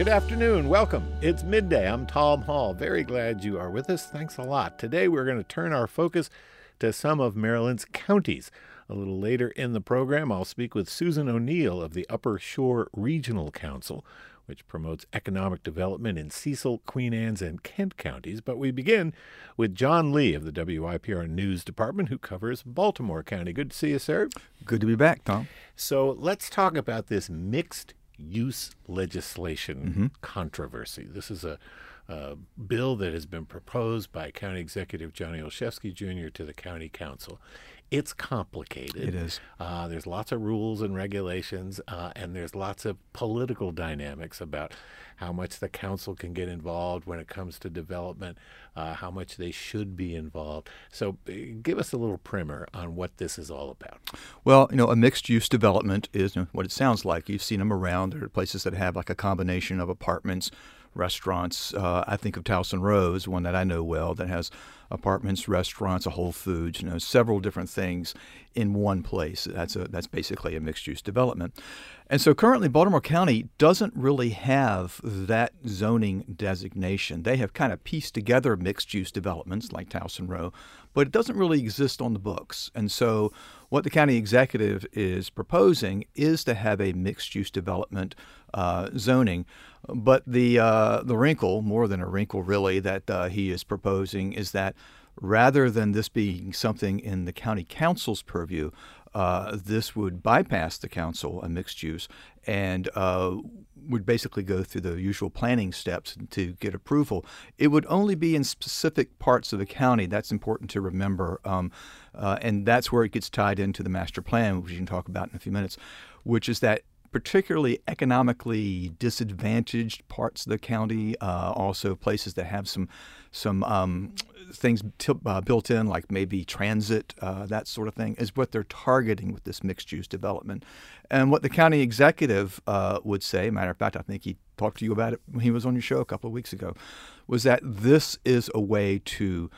Good afternoon. Welcome. It's midday. I'm Tom Hall. Very glad you are with us. Thanks a lot. Today we're going to turn our focus to some of Maryland's counties. A little later in the program, I'll speak with Susan O'Neill of the Upper Shore Regional Council, which promotes economic development in Cecil, Queen Anne's, and Kent counties. But we begin with John Lee of the WYPR News Department, who covers Baltimore County. Good to see you, sir. Good to be back, Tom. So let's talk about this mixed use legislation mm-hmm. controversy. This is a, a, bill that has been proposed by County Executive Johnny Olszewski Jr. to the County Council. It's complicated. It is. Uh, there's lots of rules and regulations, uh, and there's lots of political dynamics about how much the council can get involved when it comes to development, uh, how much they should be involved. So, uh, give us a little primer on what this is all about. Well, you know, a mixed use development is you know, what it sounds like. You've seen them around. There are places that have like a combination of apartments restaurants. Uh, I think of Towson Row's, one that I know well, that has apartments, restaurants, a Whole Foods, you know, several different things in one place. That's a that's basically a mixed use development. And so currently Baltimore County doesn't really have that zoning designation. They have kind of pieced together mixed use developments like Towson Row, but it doesn't really exist on the books. And so what the county executive is proposing is to have a mixed use development uh, zoning. But the uh, the wrinkle, more than a wrinkle really, that uh, he is proposing is that rather than this being something in the county council's purview, uh, this would bypass the council, a mixed use, and uh, would basically go through the usual planning steps to get approval. It would only be in specific parts of the county. That's important to remember. Um, uh, and that's where it gets tied into the master plan, which we can talk about in a few minutes, which is that particularly economically disadvantaged parts of the county, uh, also places that have some some um, things t- uh, built in, like maybe transit, uh, that sort of thing, is what they're targeting with this mixed use development. And what the county executive uh, would say, matter of fact, I think he talked to you about it when he was on your show a couple of weeks ago, was that this is a way to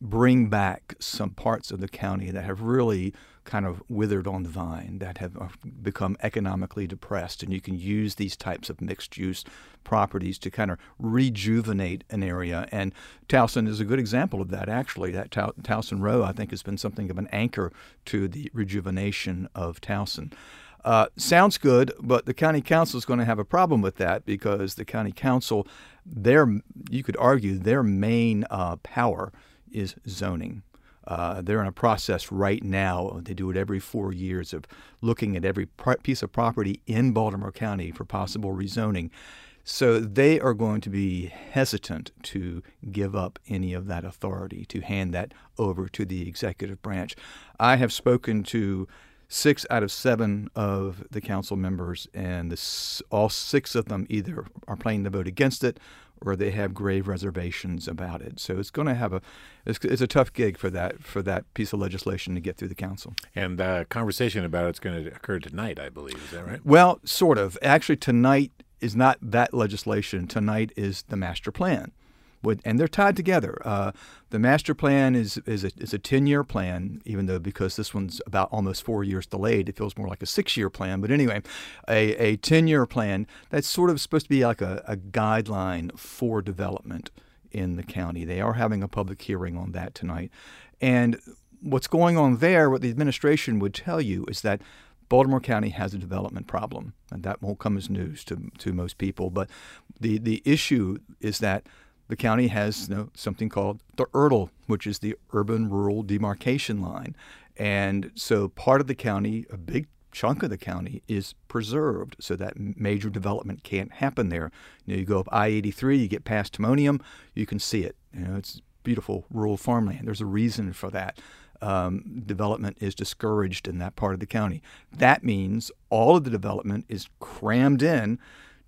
bring back some parts of the county that have really kind of withered on the vine, that have uh, become economically depressed. And you can use these types of mixed use properties to kind of rejuvenate an area. And Towson is a good example of that, actually. That Towson Row, I think, has been something of an anchor to the rejuvenation of Towson. Uh, sounds good, but the county council is going to have a problem with that because the county council, their you could argue their main uh, power is zoning. Uh, they're in a process right now. They do it every four years of looking at every piece of property in Baltimore County for possible rezoning. So they are going to be hesitant to give up any of that authority, to hand that over to the executive branch. I have spoken to six out of seven of the council members, and the, all six of them either are planning to vote against it or they have grave reservations about it. So it's going to have a it's, it's, a tough gig for that for that piece of legislation to get through the council. And uh, conversation about it's going to occur tonight, I believe. Is that right? Well, sort of. Actually, tonight is not that legislation. Tonight is the master plan and they're tied together. Uh, the master plan is is a, is a ten year plan, even though because this one's about almost four years delayed, it feels more like a six year plan. But anyway, a, a ten year plan that's sort of supposed to be like a, a guideline for development in the county. They are having a public hearing on that tonight, and what's going on there, what the administration would tell you is that Baltimore County has a development problem, and that won't come as news to to most people. But the the issue is that the county has you know, something called the URDL, which is the Urban Rural Demarcation Line. And so part of the county, a big chunk of the county, is preserved so that major development can't happen there. You, know, you go up I 83, you get past Timonium, you can see it. You know, it's beautiful rural farmland. There's a reason for that. Um, development is discouraged in that part of the county. That means all of the development is crammed in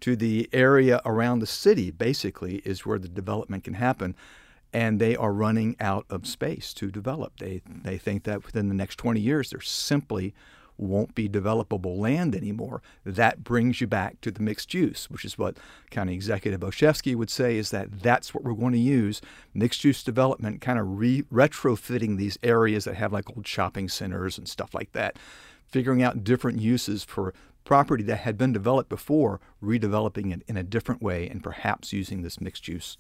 to the area around the city, basically, is where the development can happen. And they are running out of space to develop. They, they think that within the next 20 years, there simply won't be developable land anymore. That brings you back to the mixed use, which is what County Executive Olszewski would say is that that's what we're going to use mixed use development, kind of re- retrofitting these areas that have like old shopping centers and stuff like that, figuring out different uses for property that had been developed before, redeveloping it in a different way and perhaps using this mixed use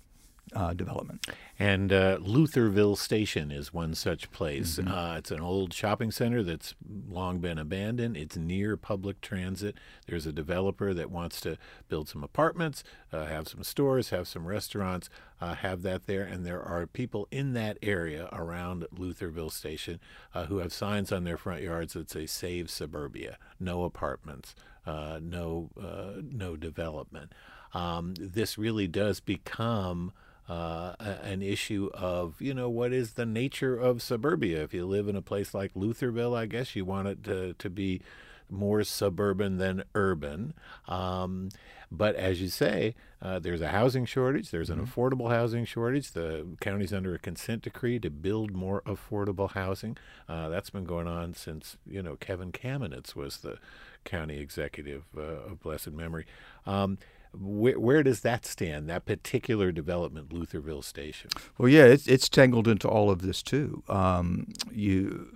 uh, development. And uh, Lutherville Station is one such place. Mm-hmm. Uh, it's an old shopping center that's long been abandoned. It's near public transit. There's a developer that wants to build some apartments, uh, have some stores, have some restaurants, uh, have that there. And there are people in that area around Lutherville Station uh, who have signs on their front yards that say "Save Suburbia," no apartments, no no development. Um, this really does become uh, an issue of you know what is the nature of suburbia. If you live in a place like Lutherville, I guess you want it to to be more suburban than urban. Um, but as you say, uh, there's a housing shortage. There's an mm-hmm. affordable housing shortage. The county's under a consent decree to build more affordable housing. Uh, that's been going on since you know Kevin Kamenetz was the county executive uh, of blessed memory. Um, where, where, does that stand? That particular development, Lutherville Station. Well, yeah, it's it's tangled into all of this too. Um, you,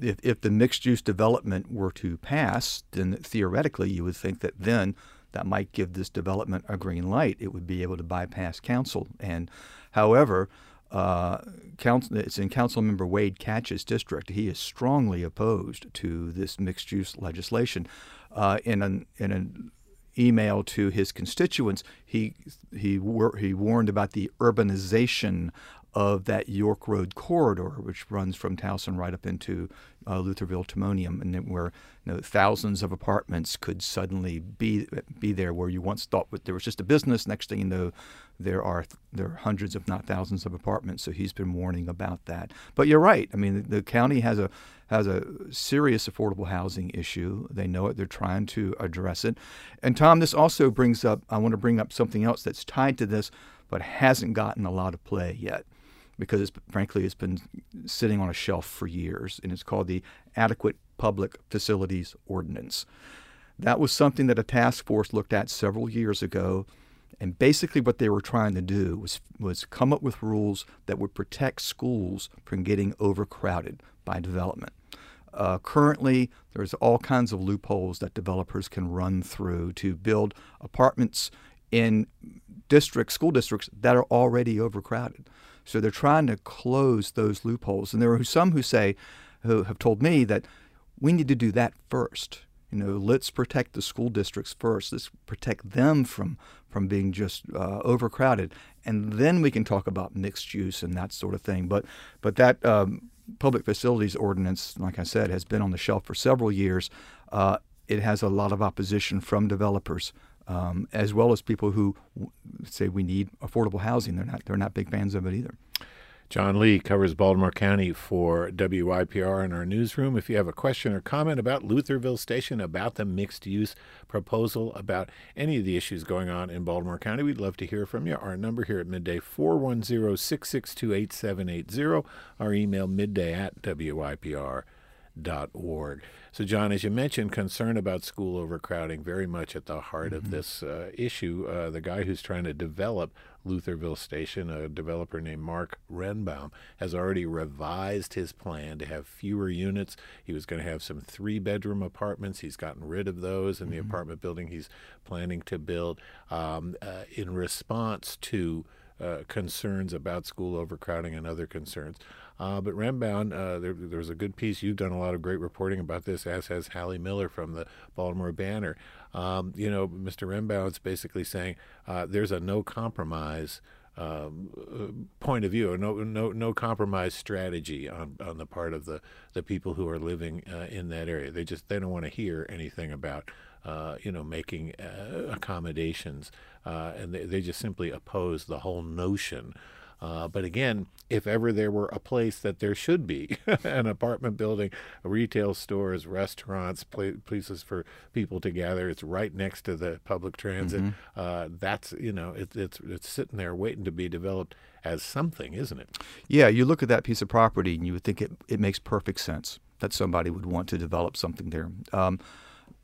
if if the mixed use development were to pass, then theoretically you would think that then that might give this development a green light. It would be able to bypass council. And however, uh, council, it's in Councilmember Wade Kach's district. He is strongly opposed to this mixed use legislation. Uh, in an in an email to his constituents, he he he warned about the urbanization of that York Road corridor, which runs from Towson right up into uh, Lutherville Timonium, and where you know, thousands of apartments could suddenly be be there, where you once thought there was just a business. Next thing you know, there are there are hundreds, if not thousands, of apartments. So he's been warning about that. But you're right. I mean, the, the county has a has a serious affordable housing issue. They know it. They're trying to address it. And Tom, this also brings up. I want to bring up something else that's tied to this, but hasn't gotten a lot of play yet because frankly it's been sitting on a shelf for years, and it's called the Adequate Public Facilities Ordinance. That was something that a task force looked at several years ago, and basically what they were trying to do was was come up with rules that would protect schools from getting overcrowded by development. Uh, currently, there's all kinds of loopholes that developers can run through to build apartments in districts, school districts that are already overcrowded. So they're trying to close those loopholes. And there are some who say, who have told me that we need to do that first. You know, let's protect the school districts first. Let's protect them from from being just uh, overcrowded, and then we can talk about mixed use and that sort of thing. But but that um, public facilities ordinance, like I said, has been on the shelf for several years. Uh, it has a lot of opposition from developers um, as well as people who say we need affordable housing. They're not they're not big fans of it either. John Lee covers Baltimore County for WYPR in our newsroom. If you have a question or comment about Lutherville Station, about the mixed use proposal, about any of the issues going on in Baltimore County, we'd love to hear from you. Our number here at midday, 410 662 8780. Our email, midday at WYPR.org. So, John, as you mentioned, concern about school overcrowding very much at the heart mm-hmm. of this uh, issue. Uh, the guy who's trying to develop Lutherville Station, a developer named Mark Renbaum, has already revised his plan to have fewer units. He was going to have some three bedroom apartments. He's gotten rid of those in mm-hmm. the apartment building he's planning to build um, uh, in response to. Uh, concerns about school overcrowding and other concerns. Uh, but Renbaum, uh, there, there, was a good piece. You've done a lot of great reporting about this, as has Hallie Miller from the Baltimore Banner. Um, you know, Mr. Renbaum is basically saying uh, there's a no compromise. Um, uh, point of view, no, no, no compromise strategy on, on the part of the, the people who are living uh, in that area. They just they don't want to hear anything about uh, you know, making uh, accommodations, uh, and they, they just simply oppose the whole notion uh, but again, if ever there were a place that there should be an apartment building, retail stores, restaurants, places for people to gather, it's right next to the public transit. Mm-hmm. Uh, that's you know it, it's it's sitting there waiting to be developed as something, isn't it? Yeah, you look at that piece of property and you would think it it makes perfect sense that somebody would want to develop something there. Um,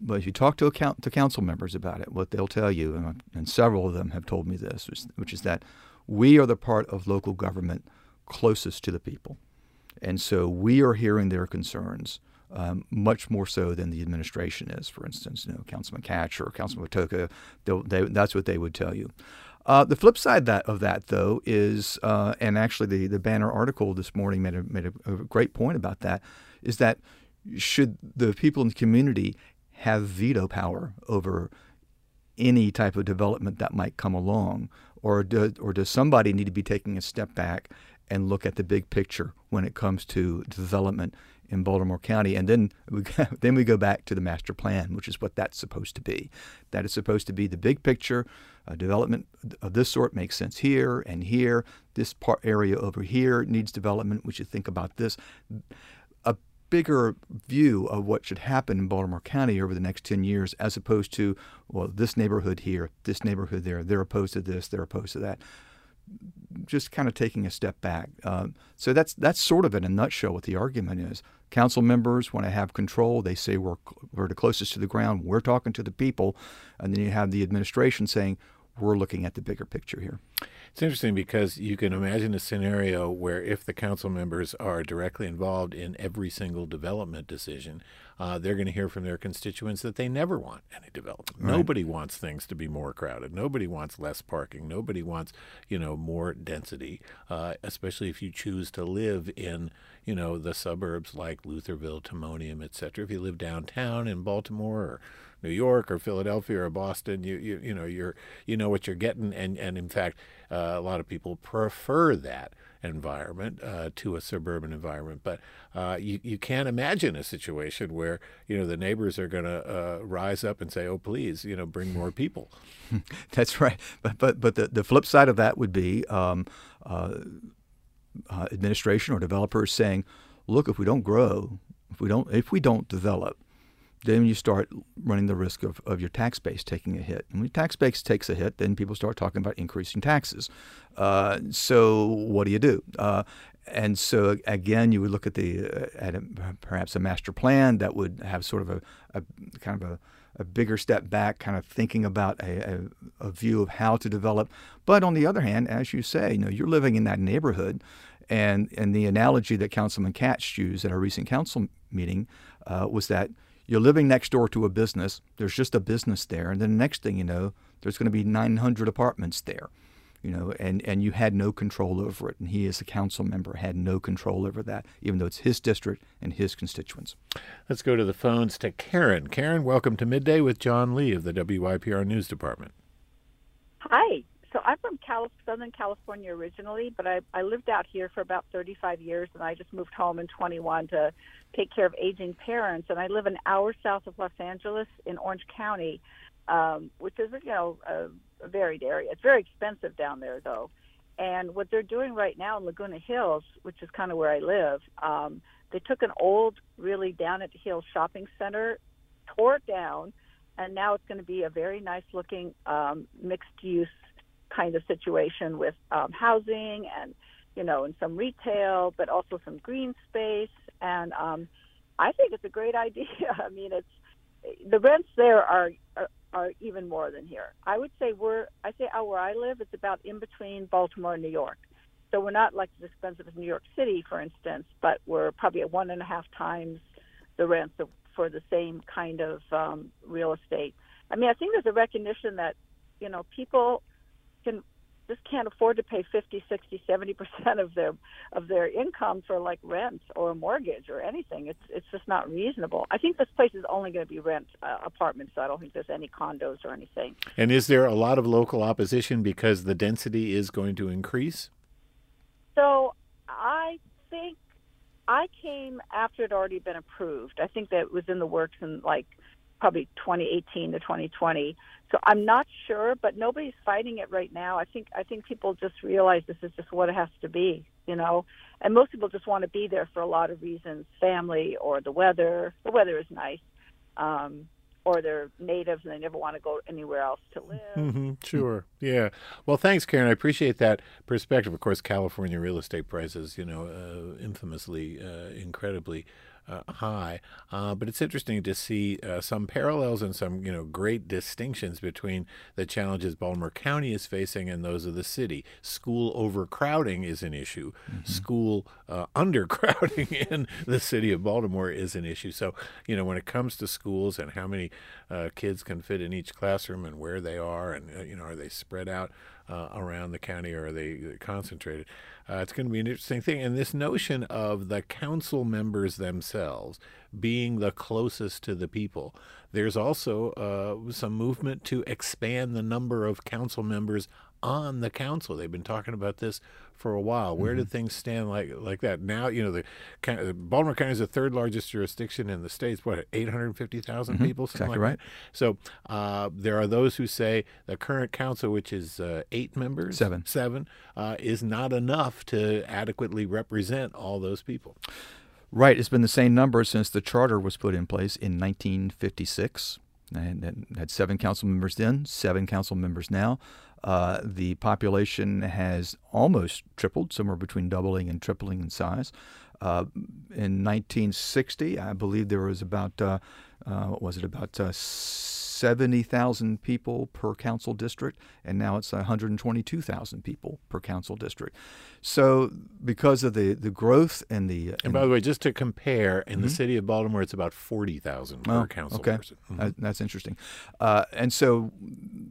but if you talk to, account, to council members about it, what they'll tell you, and, and several of them have told me this, which, which is that we are the part of local government closest to the people. And so we are hearing their concerns um, much more so than the administration is. For instance, you know, Councilman Kach or Councilman Patoka, they, that's what they would tell you. Uh, the flip side that, of that, though, is, uh, and actually the, the banner article this morning made, a, made a, a great point about that, is that should the people in the community have veto power over any type of development that might come along? Or, do, or does somebody need to be taking a step back and look at the big picture when it comes to development in Baltimore County, and then we then we go back to the master plan, which is what that's supposed to be. That is supposed to be the big picture. Development of this sort makes sense here and here. This part area over here needs development. We should think about this. Bigger view of what should happen in Baltimore County over the next 10 years, as opposed to, well, this neighborhood here, this neighborhood there, they're opposed to this, they're opposed to that just kind of taking a step back. Uh, so that's that's sort of in a nutshell what the argument is. Council members want to have control. They say we're we're the closest to the ground. We're talking to the people, and then you have the administration saying we're looking at the bigger picture here. It's interesting because you can imagine a scenario where if the council members are directly involved in every single development decision, uh, they're going to hear from their constituents that they never want any development. Right. Nobody wants things to be more crowded. Nobody wants less parking. Nobody wants, you know, more density, uh, especially if you choose to live in, you know, the suburbs like Lutherville, Timonium, et cetera. If you live downtown in Baltimore or New York or Philadelphia or Boston, you you you know you're you know what you're getting, and and in fact, uh, a lot of people prefer that environment uh, to a suburban environment. But uh, you you can't imagine a situation where you know the neighbors are going to uh, rise up and say, "Oh, please, you know, bring more people." That's right. But but but the the flip side of that would be. Um, uh, uh, administration or developers saying, "Look, if we don't grow, if we don't if we don't develop, then you start running the risk of, of your tax base taking a hit. And when your tax base takes a hit, then people start talking about increasing taxes. Uh, so what do you do? Uh, and so again, you would look at the uh, at a, perhaps a master plan that would have sort of a, a kind of a, a, bigger step back, kind of thinking about a, a, view of how to develop. But on the other hand, as you say, you know, you're living in that neighborhood, and and the analogy that Councilman Kach used at our recent council meeting uh, was that you're living next door to a business. There's just a business there, and then the next thing you know, there's going to be 900 apartments there. You know, and, and you had no control over it. And he, as a council member, had no control over that, even though it's his district and his constituents. Let's go to the phones to Karen. Karen, welcome to Midday with John Lee of the WYPR News Department. Hi. So I'm from Cal- Southern California originally, but I, I lived out here for about 35 years, and I just moved home in 21 to take care of aging parents. And I live an hour south of Los Angeles in Orange County, um, which is you know a, a varied area. It's very expensive down there though. And what they're doing right now in Laguna Hills, which is kind of where I live, um, they took an old, really down at the hill shopping center, tore it down, and now it's going to be a very nice looking um, mixed use kind of situation with um, housing and you know and some retail, but also some green space and um, I think it's a great idea. I mean, it's the rents there are, are are even more than here. I would say we're I say out where I live, it's about in between Baltimore and New York. So we're not like as expensive as New York City, for instance, but we're probably at one and a half times the rents of, for the same kind of um, real estate. I mean, I think there's a recognition that you know people can just can't afford to pay 50, 60, 70 percent of their of their income for like rent or a mortgage or anything. It's it's just not reasonable. I think this place is only going to be rent uh, apartments. So I don't think there's any condos or anything. And is there a lot of local opposition because the density is going to increase? So I think I came after it had already been approved. I think that was in the works in like probably 2018 to 2020. So I'm not sure, but nobody's fighting it right now. I think I think people just realize this is just what it has to be, you know. And most people just want to be there for a lot of reasons, family or the weather. The weather is nice. Um, or they're natives and they never want to go anywhere else to live. Mm-hmm, sure. Yeah. Well, thanks, Karen. I appreciate that perspective. Of course, California real estate prices, you know, uh, infamously, uh, incredibly uh, high. Uh, but it's interesting to see uh, some parallels and some you know great distinctions between the challenges Baltimore County is facing and those of the city. School overcrowding is an issue. Mm-hmm. School uh, undercrowding in the city of Baltimore is an issue. So you know when it comes to schools and how many uh, kids can fit in each classroom and where they are and uh, you know are they spread out around the county or are they concentrated? Uh, it's going to be an interesting thing. And this notion of the council members themselves being the closest to the people. There's also uh, some movement to expand the number of council members on the council. They've been talking about this for a while. Where mm-hmm. did things stand like like that? Now, you know, the Baltimore County is the third largest jurisdiction in the states. What, 850,000 mm-hmm. people? Exactly like right. That? So uh, there are those who say the current council, which is uh, eight members, seven, seven, uh, is not enough to adequately represent all those people. Right. It's been the same number since the charter was put in place in 1956. And had seven council members then, seven council members now. Uh, the population has almost tripled, somewhere between doubling and tripling in size. Uh, in 1960, I believe there was about, uh, uh what was it, about uh, 70,000 people per council district, and now it's 122,000 people per council district. So, because of the, the growth and the. And, and by the way, just to compare, in mm-hmm. the city of Baltimore, it's about 40,000 per oh, council okay. person. Mm-hmm. Uh, that's interesting. Uh, and so,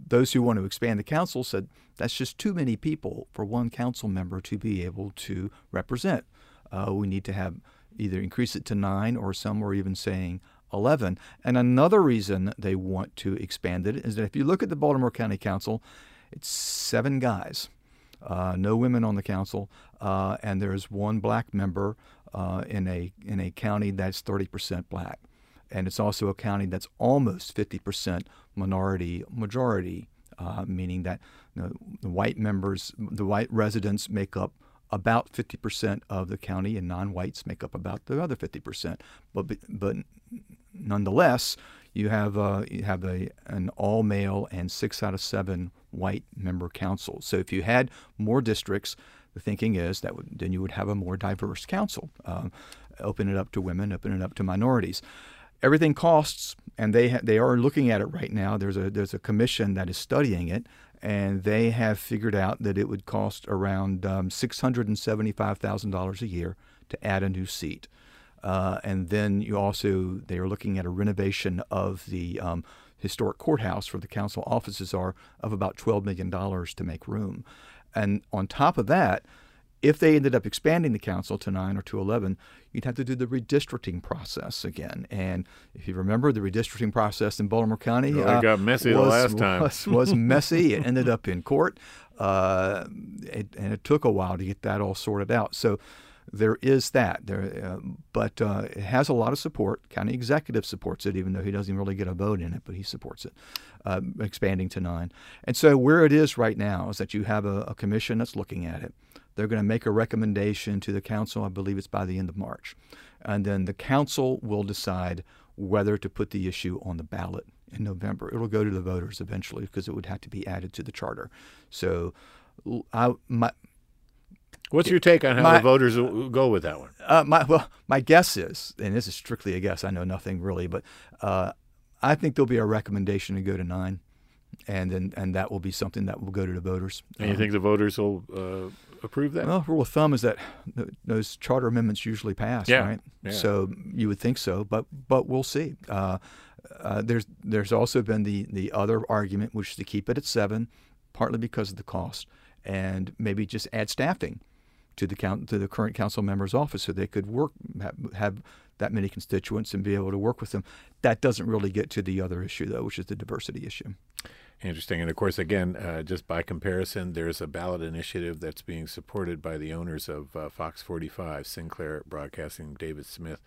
those who want to expand the council said that's just too many people for one council member to be able to represent. Uh, we need to have either increase it to nine or some were even saying 11. And another reason they want to expand it is that if you look at the Baltimore County Council, it's seven guys, uh, no women on the council, uh, and there's one black member uh, in a in a county that's 30% black, and it's also a county that's almost 50% minority majority, uh, meaning that you know, the white members, the white residents make up about 50% of the county, and non-whites make up about the other 50%. But but nonetheless, you have uh, you have a an all male and six out of seven white member council. So if you had more districts, the thinking is that then you would have a more diverse council. Um, open it up to women, open it up to minorities. Everything costs, and they ha- they are looking at it right now. There's a there's a commission that is studying it, and they have figured out that it would cost around um, six hundred and seventy five thousand dollars a year to add a new seat. Uh, and then you also they are looking at a renovation of the um, historic courthouse where the council offices are of about $12 million to make room. And on top of that, if they ended up expanding the council to 9 or to 11, you'd have to do the redistricting process again. And if you remember, the redistricting process in Baltimore County well, uh, got messy was, the last time. Was, was messy. it ended up in court, uh, it, and it took a while to get that all sorted out. So there is that. There, uh, but uh, it has a lot of support. County executive supports it, even though he doesn't really get a vote in it, but he supports it, uh, expanding to nine. And so where it is right now is that you have a, a commission that's looking at it. They're going to make a recommendation to the council. I believe it's by the end of March, and then the council will decide whether to put the issue on the ballot in November. It'll go to the voters eventually because it would have to be added to the charter. So, I, my, What's your take on how my, the voters will go with that one? Uh, my, well, my guess is, and this is strictly a guess, I know nothing really, but uh, I think there'll be a recommendation to go to nine, and then and that will be something that will go to the voters. And um, you think the voters will uh, approve that? Well, rule of thumb is that those charter amendments usually pass, yeah. right? Yeah. So you would think so, but but we'll see. Uh, uh, there's there's also been the the other argument, which is to keep it at seven, partly because of the cost, and maybe just add staffing to the count, to the current council member's office so they could work have, have that many constituents and be able to work with them. That doesn't really get to the other issue though, which is the diversity issue. Interesting. And of course, again, uh, just by comparison, there's a ballot initiative that's being supported by the owners of uh, Fox 45, Sinclair Broadcasting, David Smith.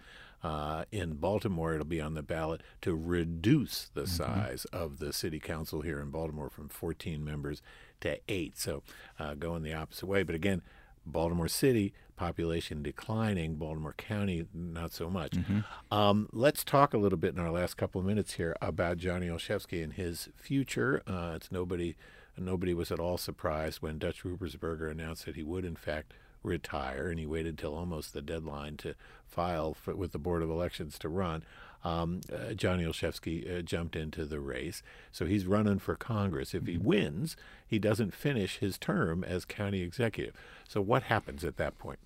Uh, in Baltimore, it'll be on the ballot to reduce the mm-hmm. size of the city council here in Baltimore from 14 members to eight. So uh, going the opposite way. But again, Baltimore City, population declining. Baltimore County, not so much. Mm-hmm. Um, let's talk a little bit in our last couple of minutes here about Johnny Olszewski and his future. Uh, it's nobody, nobody was at all surprised when Dutch Ruppersberger announced that he would, in fact, retire, and he waited till almost the deadline to file for, with the Board of Elections to run. Um, uh, Johnny Olszewski uh, jumped into the race, so he's running for Congress. If he Mm-hmm. wins, he doesn't finish his term as county executive. So what happens at that point?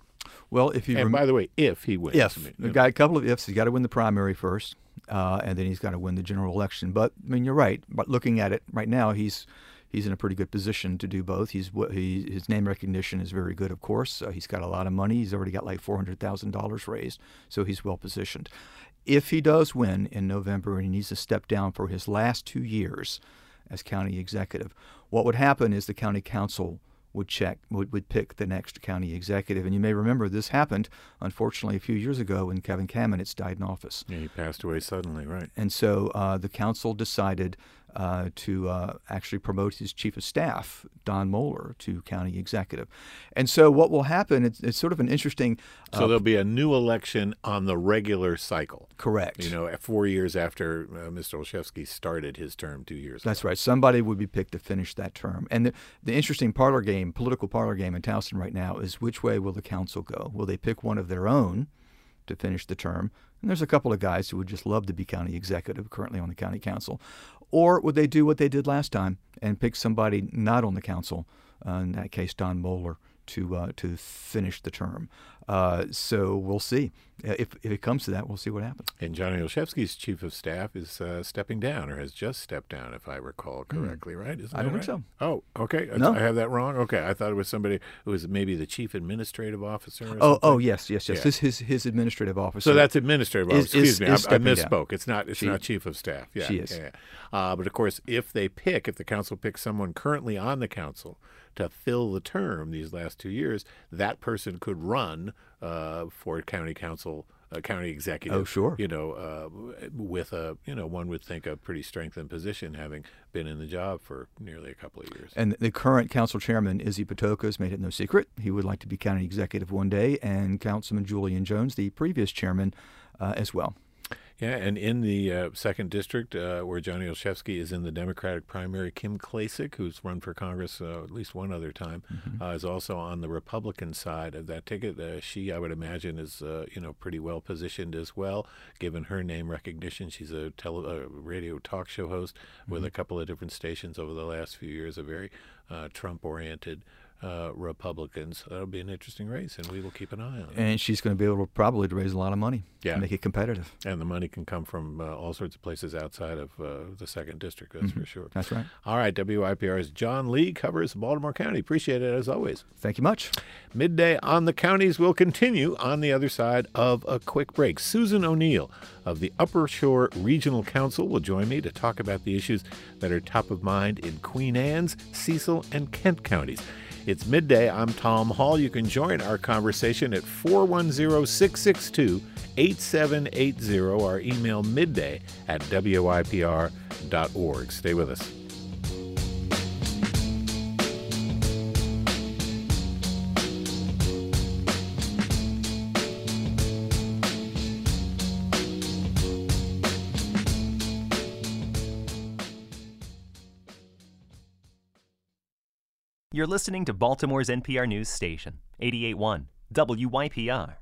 Well, if you And rem- by the way, if he wins, If I mean, the guy, a couple of ifs. He's got to win the primary first, uh, and then he's got to win the general election. But I mean, you're right. But looking at it right now, he's he's in a pretty good position to do both. He's he, his name recognition is very good, of course. Uh, he's got a lot of money. He's already got like four hundred thousand dollars raised, so he's well positioned. If he does win in November and he needs to step down for his last two years as county executive, what would happen is the county council would check would, would pick the next county executive. And you may remember this happened, unfortunately, a few years ago when Kevin Kamenetz died in office. Yeah, he passed away suddenly, right? And so uh, the council decided uh, to uh, actually promote his chief of staff, Don Mohler, to county executive. And so what will happen? It's, it's sort of an interesting. So there'll be a new election on the regular cycle. Correct. You know, four years after uh, Mr. Olszewski started his term two years That's ago. right. Somebody would be picked to finish that term. And the, the interesting parlor game, political parlor game in Towson right now is which way will the council go? Will they pick one of their own to finish the term? And there's a couple of guys who would just love to be county executive currently on the county council. Or would they do what they did last time and pick somebody not on the council, uh, in that case, Don Mohler, to, uh, to finish the term? Uh, so we'll see. Uh, If, if it comes to that, we'll see what happens. And Johnny Olszewski's chief of staff is uh, stepping down, or has just stepped down, if I recall correctly, right? Isn't Hmm. I don't think so. Oh, okay. I- No. I have that wrong. Okay, I thought it was somebody who was maybe the chief administrative officer. Or Oh, oh yes, yes, yes. Yeah. This his his administrative officer. So that's administrative. Is- officer. Excuse is- me, is I, I stepping down. misspoke. It's not. It's She- not chief of staff. Yeah, she is. Yeah, yeah. Uh, but of course, if they pick, if the council picks someone currently on the council to fill the term these last two years, that person could run uh, for county council. Uh, county executive. Oh, sure. You know, uh, with a you know one would think a pretty strengthened position, having been in the job for nearly a couple of years. And the current council chairman, Izzy Patoka, has made it no secret. He would like to be county executive one day, and Councilman Julian Jones, the previous chairman, uh, as well. Yeah, and in the uh, second district, uh, where Johnny Olszewski is in the Democratic primary, Kim Klacik, who's run for Congress uh, at least one other time, uh, is also on the Republican side of that ticket. Uh, she, I would imagine, is uh, you know pretty well positioned as well, given her name recognition. She's a tele- uh, radio talk show host with a couple of different stations over the last few years. A very uh, Trump-oriented uh, Republican. So that'll be an interesting race, and we will keep an eye on it. And she's going to be able to probably to raise a lot of money Yeah. to make it competitive. And the money can come from uh, all sorts of places outside of uh, the second district, that's for sure. That's right. All right, WYPR's John Lee covers Baltimore County. Appreciate it as always. Thank you much. Midday on the counties will continue on the other side of a quick break. Susan O'Neill of the Upper Shore Regional Council will join me to talk about the issues that are top of mind in Queen Anne's, Cecil, and Kent counties. It's midday. I'm Tom Hall. You can join our conversation at 410 662 8780 or email midday at WYPR.org. Stay with us. You're listening to Baltimore's NPR News station, 881 WYPR.